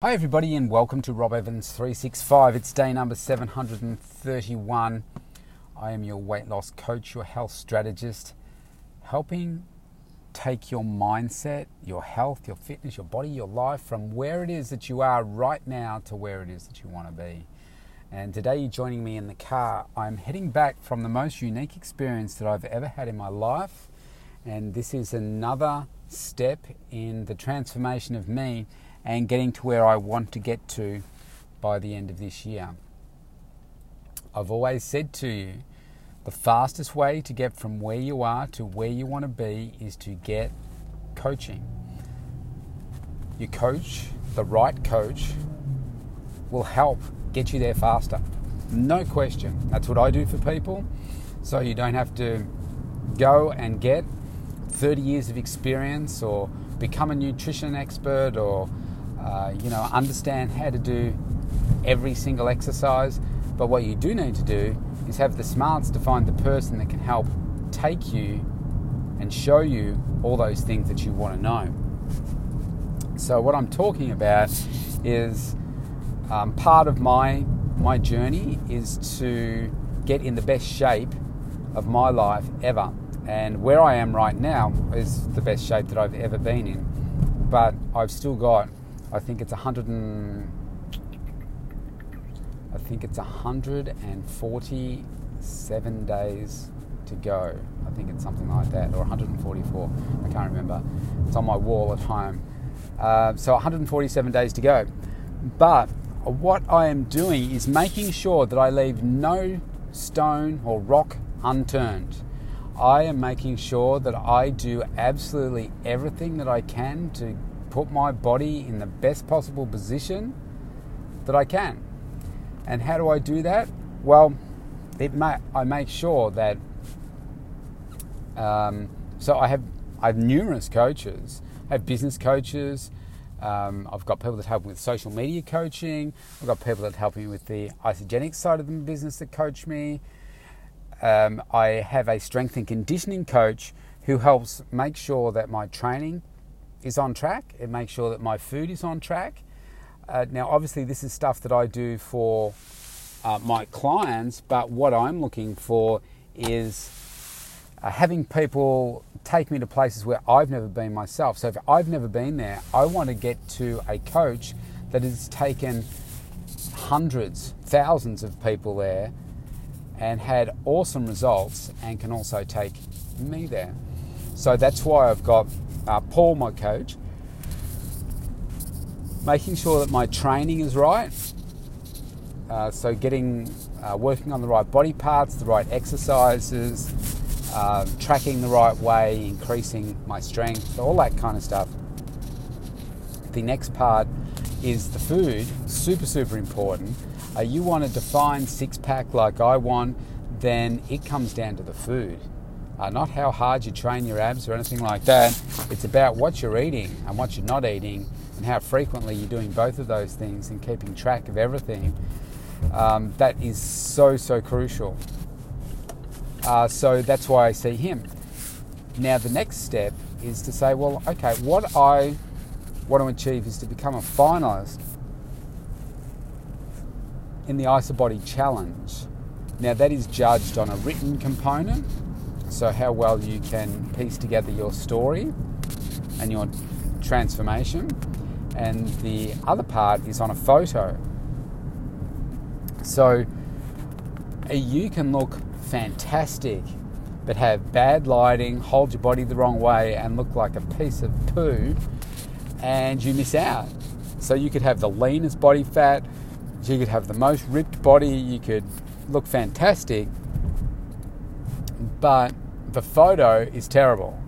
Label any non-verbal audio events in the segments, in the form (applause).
Hi, everybody, and welcome to Rob Evans 365. It's day number 731. I am your weight loss coach, your health strategist, helping take your mindset, your health, your fitness, your body, your life from where it is that you are right now to where it is that you want to be. And today, you're joining me in the car. I'm heading back from the most unique experience that I've ever had in my life. And this is another step in the transformation of me and getting to where I want to get to by the end of this year. I've always said to you the fastest way to get from where you are to where you want to be is to get coaching. Your coach, the right coach, will help get you there faster. No question. That's what I do for people. So you don't have to go and get 30 years of experience or become a nutrition expert or uh, you know, understand how to do every single exercise. But what you do need to do is have the smarts to find the person that can help take you and show you all those things that you want to know. So what I'm talking about is um, part of my my journey is to get in the best shape of my life ever. And where I am right now is the best shape that I've ever been in. But I've still got I think it's 100 and I think it's 147 days to go. I think it's something like that, or 144. I can't remember. It's on my wall at home. Uh, so 147 days to go. But what I am doing is making sure that I leave no stone or rock unturned. I am making sure that I do absolutely everything that I can to put my body in the best possible position that I can. And how do I do that? Well, may, I make sure that. Um, so I have I have numerous coaches. I have business coaches. Um, I've got people that help me with social media coaching. I've got people that help me with the Isagenix side of the business that coach me. Um, I have a strength and conditioning coach who helps make sure that my training is on track. It makes sure that my food is on track. Uh, now, obviously, this is stuff that I do for uh, my clients, but what I'm looking for is uh, having people take me to places where I've never been myself. So, if I've never been there, I want to get to a coach that has taken hundreds, thousands of people there and had awesome results and can also take me there. So, that's why I've got uh, Paul, my coach, making sure that my training is right. Uh, so getting uh, working on the right body parts, the right exercises, uh, tracking the right way, increasing my strength, all that kind of stuff. The next part is the food, super super important. Uh, you want a defined six pack like I want, then it comes down to the food uh, not how hard you train your abs or anything like that. It's about what you're eating and what you're not eating and how frequently you're doing both of those things and keeping track of everything. Um, that is so, so crucial. Uh, so that's why I see him. Now, the next step is to say, well, okay, what I want to achieve is to become a finalist in the IsaBody Challenge. Now, that is judged on a written component so, how well you can piece together your story and your transformation. And the other part is on a photo. So, you can look fantastic, but have bad lighting, hold your body the wrong way, and look like a piece of poo, and you miss out. So, you could have the leanest body fat, you could have the most ripped body, you could look fantastic, but the photo is terrible.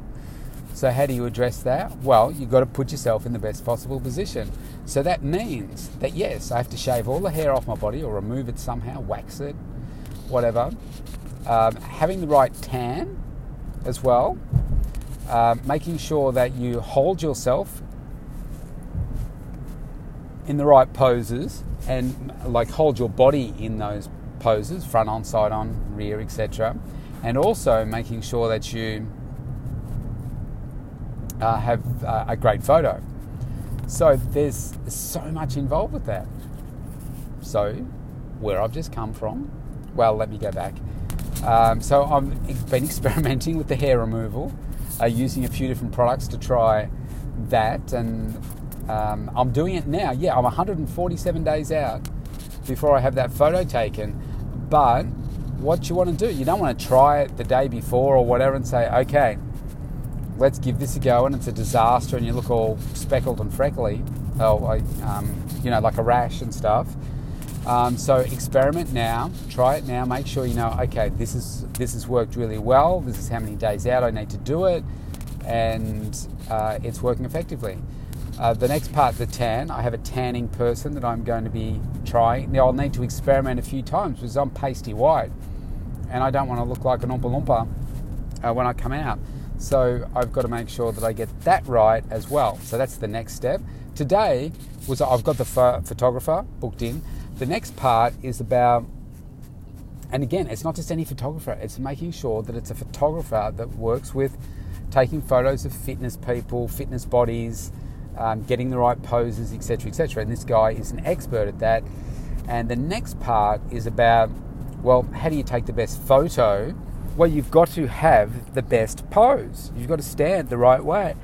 So, how do you address that? Well, you've got to put yourself in the best possible position. So, that means that yes, I have to shave all the hair off my body or remove it somehow, wax it, whatever. Um, having the right tan as well, uh, making sure that you hold yourself in the right poses and like hold your body in those poses front on, side on, rear, etc and also making sure that you uh, have uh, a great photo. So there's so much involved with that. So, where I've just come from, well, let me go back. Um, so I've been (laughs) experimenting with the hair removal, uh, using a few different products to try that, and um, I'm doing it now. Yeah, I'm 147 days out before I have that photo taken. But what you want to do, you don't want to try it the day before or whatever and say, okay, let's give this a go, and it's a disaster, and you look all speckled and freckly, oh, um, you know, like a rash and stuff. Um, so experiment now, try it now. Make sure you know, okay, this is this has worked really well. This is how many days out I need to do it, and uh, it's working effectively. Uh, the next part, the tan, I have a tanning person that I'm going to be trying. Now I'll need to experiment a few times because I'm pasty white, and I don't want to look like an Oompa Loompa uh, when I come out. So I've got to make sure that I get that right as well. So that's the next step. Today was I've got the ph- photographer booked in. The next part is about, and again, it's not just any photographer. It's making sure that it's a photographer that works with taking photos of fitness people, fitness bodies, um, getting the right poses, etc., etc. And this guy is an expert at that. And the next part is about, well, how do you take the best photo? Well, you've got to have the best pose. You've got to stand the right way.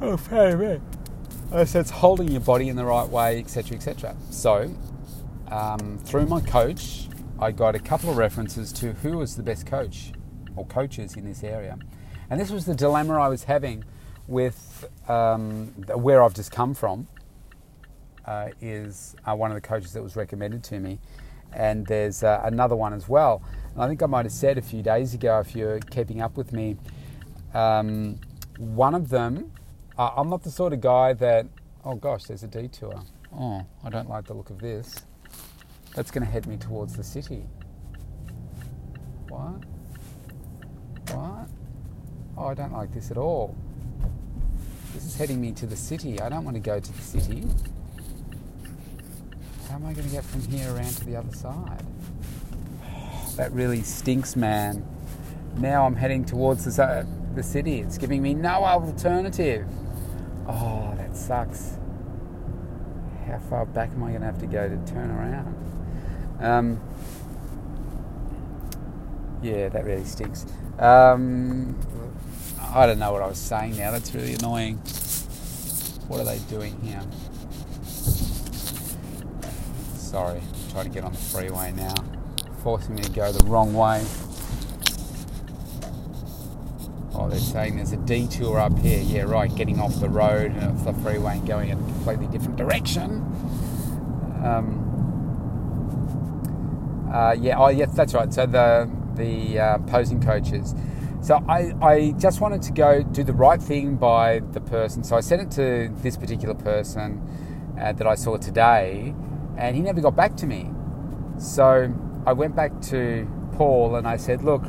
Oh, sorry, man. So it's holding your body in the right way, etc., etc. So, um, through my coach, I got a couple of references to who was the best coach or coaches in this area. And this was the dilemma I was having with um, where I've just come from. Uh, is uh, one of the coaches that was recommended to me, and there's uh, another one as well. And I think I might have said a few days ago, if you're keeping up with me, um, one of them uh, I'm not the sort of guy that, oh gosh, there's a detour. Oh, I don't like the look of this. That's going to head me towards the city. What? What? Oh, I don't like this at all. This is heading me to the city. I don't want to go to the city. How am I going to get from here around to the other side? (sighs) That really stinks, man. Now I'm heading towards the, the city. It's giving me no alternative. Oh, that sucks. How far back am I going to have to go to turn around? Um, yeah, that really stinks. Um, I don't know what I was saying now. That's really annoying. What are they doing here? Sorry, trying to get on the freeway now. Forcing me to go the wrong way. Oh, they're saying there's a detour up here. Yeah, right, getting off the road and off the freeway and going in a completely different direction. Um, uh, yeah, oh, yes, that's right. So the the uh, posing coaches. So I, I just wanted to go do the right thing by the person. So I sent it to this particular person uh, that I saw today, and he never got back to me. So I went back to Paul and I said, look,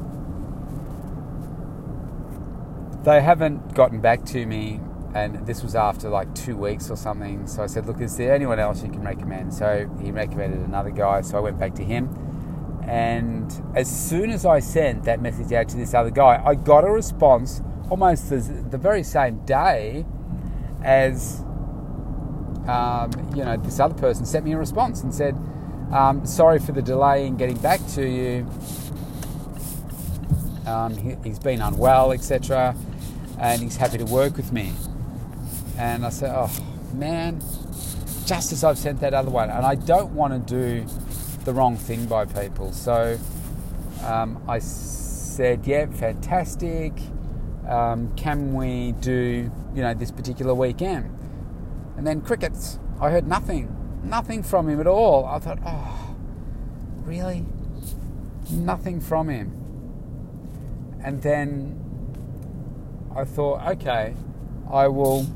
they haven't gotten back to me, and this was after like two weeks or something. So I said, Look, is there anyone else you can recommend? So he recommended another guy, so I went back to him. And as soon as I sent that message out to this other guy, I got a response almost the, the very same day as um, you know this other person sent me a response and said, um, "Sorry for the delay in getting back to you. Um, he, has been unwell, etc." and he's happy to work with me. And I said, oh man, just as I've sent that other one, and I don't want to do the wrong thing by people. So um, I said, yeah, fantastic. Um, can we do, you know, this particular weekend? And then crickets. I heard nothing, nothing from him at all. I thought, oh, really? Nothing from him. And then I thought, okay, I will.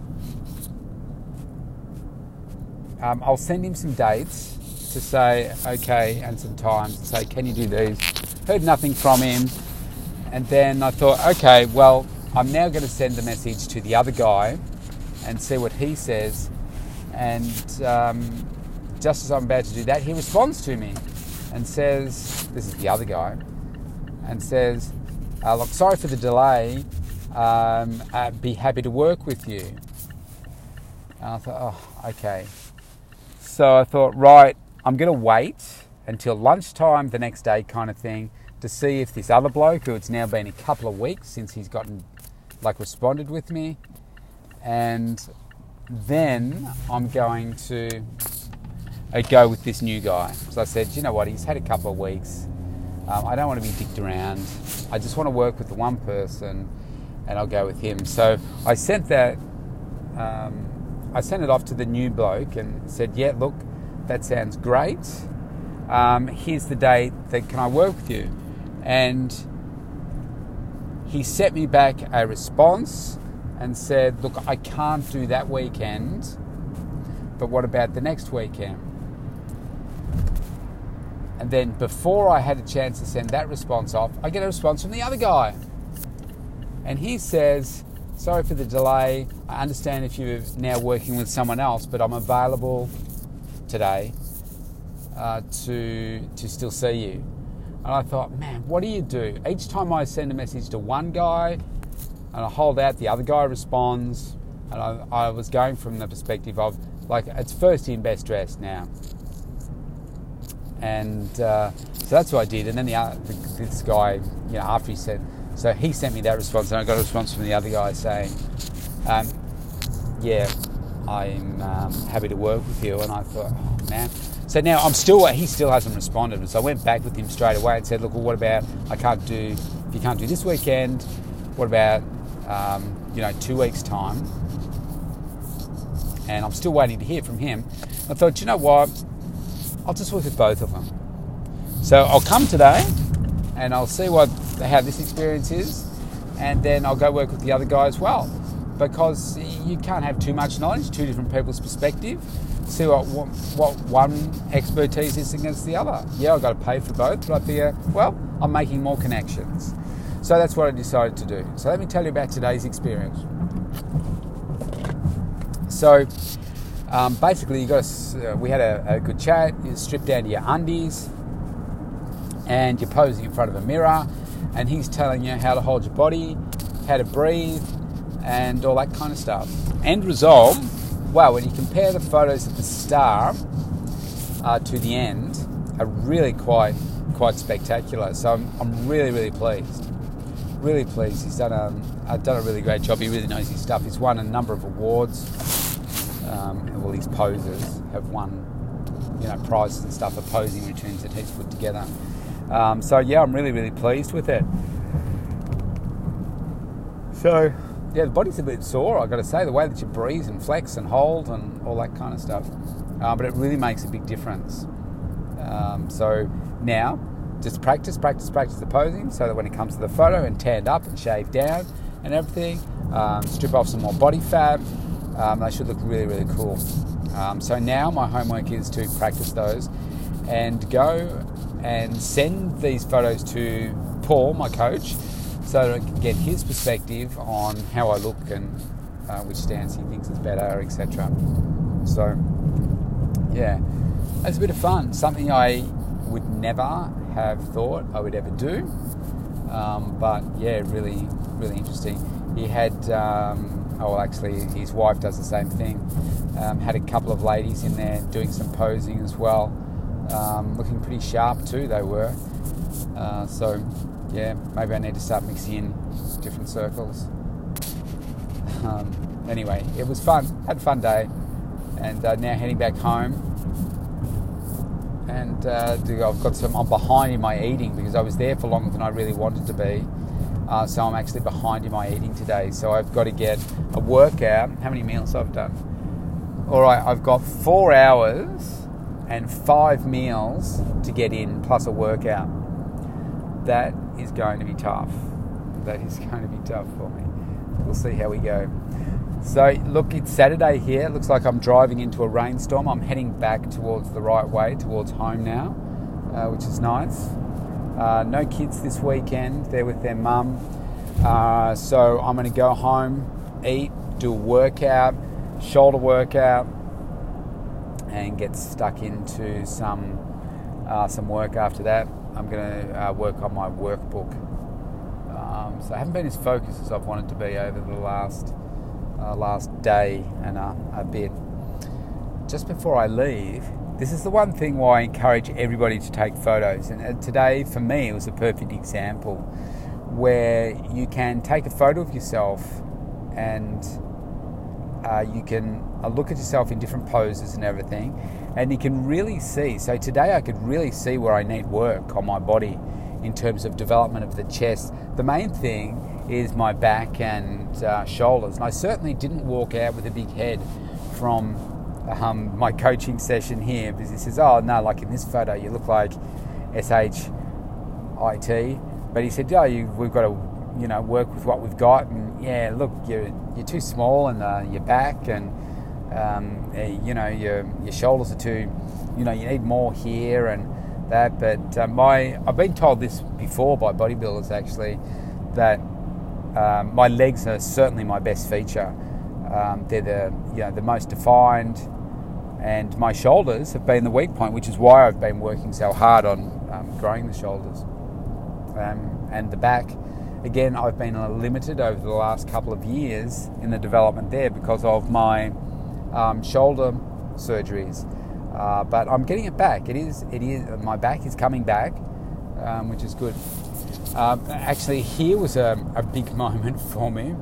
Um, I'll send him some dates to say, okay, and some times to say, can you do these? Heard nothing from him. And then I thought, okay, well, I'm now going to send the message to the other guy and see what he says. And um, just as I'm about to do that, he responds to me and says, This is the other guy, and says, uh, Look, sorry for the delay um, uh, be happy to work with you. And I thought, oh, okay. So I thought, right, I'm going to wait until lunchtime the next day, kind of thing, to see if this other bloke, who it's now been a couple of weeks since he's gotten, like, responded with me, and then I'm going to uh, go with this new guy. So I said, you know what, he's had a couple of weeks. Um, I don't want to be dicked around. I just want to work with the one person, and I'll go with him. So I sent that. Um, I sent it off to the new bloke and said, "Yeah, look, that sounds great. Um, here's the date that can I work with you?" And he sent me back a response and said, "Look, I can't do that weekend, but what about the next weekend?" And then before I had a chance to send that response off, I get a response from the other guy. And he says, Sorry for the delay. I understand if you're now working with someone else, but I'm available today uh, to, to still see you. And I thought, man, what do you do? Each time I send a message to one guy and I hold out, the other guy responds. And I, I was going from the perspective of, like, it's first in, best dressed now and uh, so that's what I did. And then the, other, this guy, you know, after he said, so he sent me that response, and I got a response from the other guy saying, um, "Yeah, I'm um, happy to work with you." And I thought, oh, man. So now I'm still he still hasn't responded, so I went back with him straight away and said, "Look, well, what about I can't do if you can't do this weekend? What about um, you know two weeks time?" And I'm still waiting to hear from him. I thought, you know what? I'll just work with both of them. So I'll come today and I'll see what how this experience is, and then I'll go work with the other guy as well. Because you can't have too much knowledge, two different people's perspective. See what what, what one expertise is against the other. Yeah, I've got to pay for both, but I figure, well, I'm making more connections. So that's what I decided to do. So let me tell you about today's experience. So um, basically, you got to, uh, we had a, a, good chat. You strip down to your undies, and you're posing in front of a mirror, and he's telling you how to hold your body, how to breathe, and all that kind of stuff. End result, wow! When you compare the photos at the start uh, to the end, are really quite quite spectacular. So I'm, I'm really really pleased. Really pleased. He's done a, done a really great job. He really knows his stuff. He's won a number of awards um, all these posers have won, you know, prizes and stuff for posing routines that he's put together. Um, so yeah, I'm really really pleased with it. So yeah, the body's a bit sore. I've got to say, the way that you breathe and flex and hold and all that kind of stuff. Uh, but it really makes a big difference. Um, so now, just practice, practice, practice the posing so that when it comes to the photo and tanned up and shaved down and everything, um, strip off some more body fat, um, they should look really, really cool. Um, so now my homework is to practice those and go and send these photos to Paul, my coach, so that I can get his perspective on how I look and uh, which stance he thinks is better, etc. So, yeah, it's a bit of fun. Something I would never have thought I would ever do, um, but yeah, really, really interesting. He had um, oh, well, actually, his wife does the same thing. Um, had a couple of ladies in there doing some posing as well, um, looking pretty sharp too. They were. Uh, so, yeah, maybe I need to start mixing in different circles. Um, anyway, it was fun. Had a fun day, and uh, now heading back home. And uh, I've got some. I'm behind in my eating because I was there for longer than I really wanted to be. Uh, so I'm actually behind in my eating today. So I've got to get a workout. How many meals I've done? All right, I've got four hours and five meals to get in plus a workout. That is going to be tough. That is (laughs) going to be tough for me. We'll see how we go. So, look, it's Saturday here. It looks like I'm driving into a rainstorm. I'm heading back towards the right way, towards home now, uh, which is nice. Uh, no kids this weekend, they're with their mum. Uh, so I'm going to go home, eat, do a workout, shoulder workout, and get stuck into some uh, some work after that. I'm going to uh, work on my workbook. Um, so I haven't been as focused as I've wanted to be over the last uh, last day and a, a bit. Just before I leave, this is the one thing why I encourage everybody to take photos. And today, for me, it was a perfect example where you can take a photo of yourself and uh, you can uh, look at yourself in different poses and everything, and you can really see. So today, I could really see where I need work on my body in terms of development of the chest. The main thing is my back and uh, shoulders, and I certainly didn't walk out with a big head from um, my coaching session here because he says, "Oh no, like in this photo, you look like SHIT," but he said, "Oh, you, we've got to." You know, work with what we've got, and yeah, look, you're you're too small, and uh, your back, and um, eh, you know, your your shoulders are too, you know, you need more here, and that. But uh, my, I've been told this before by bodybuilders actually that um, my legs are certainly my best feature. Um, they're the you know the most defined, and my shoulders have been the weak point, which is why I've been working so hard on um, growing the shoulders um, and the back. Again, I've been limited over the last couple of years in the development there because of my um, shoulder surgeries. Uh, but I'm getting it back. It is, it is. My back is coming back, um, which is good. Um, actually, here was a, a big (laughs) moment for me.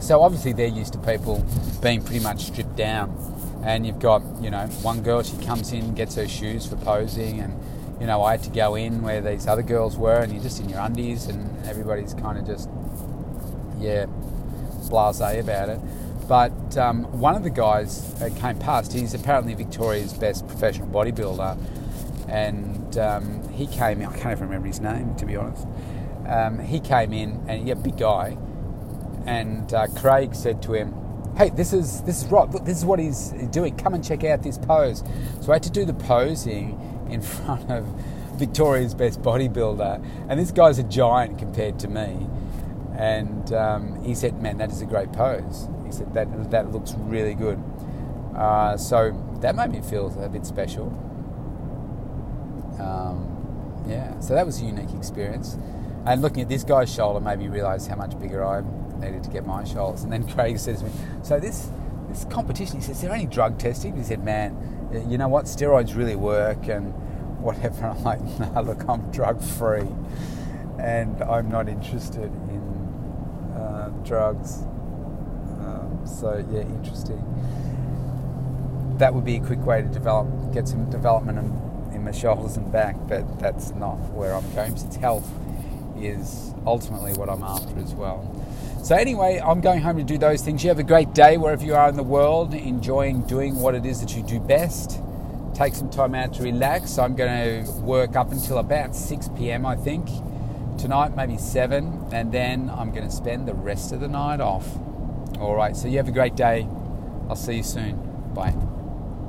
So obviously they're used to people being pretty much stripped down, and you've got you know one girl she comes in gets her shoes for posing, and you know I had to go in where these other girls were, and you're just in your undies, and everybody's kind of just yeah blasé about it. But um, one of the guys that came past, he's apparently Victoria's best professional bodybuilder, and um, he came in. I can't even remember his name, to be honest. Um, he came in, and he's a big guy, and uh, Craig said to him, "Hey, this is this is right. Look, this is what he's doing. Come and check out this pose." So I had to do the posing in (laughs) front of Victoria's best bodybuilder, and this guy's a giant compared to me. And um, he said, "Man, that is a great pose." He said that that looks really good. Uh, so that made me feel a bit special. Um, yeah, so that was a unique experience. And looking at this guy's shoulder made me realise how much bigger I needed to get my shoulders. And then (laughs) Craig says to me, "So this this competition," he says, "Is there any drug testing?" He said, "Man, you know what? Steroids really work and whatever." (laughs) I'm like, "No, look, I'm drug free, and I'm not interested in uh, drugs." So yeah, interesting. That would be a quick way to develop, get some development in, in my shoulders and back, but that's not where I'm going since health is ultimately what I'm after as well. So anyway, I'm going home to do those things. You have a great day wherever you are in the world, enjoying doing what it is that you do best. Take some time out to relax. I'm going to work up until about 6 p.m. I think tonight, maybe 7, and then I'm going to spend the rest of the night off. All right, so you have a great day. I'll see you soon. Bye.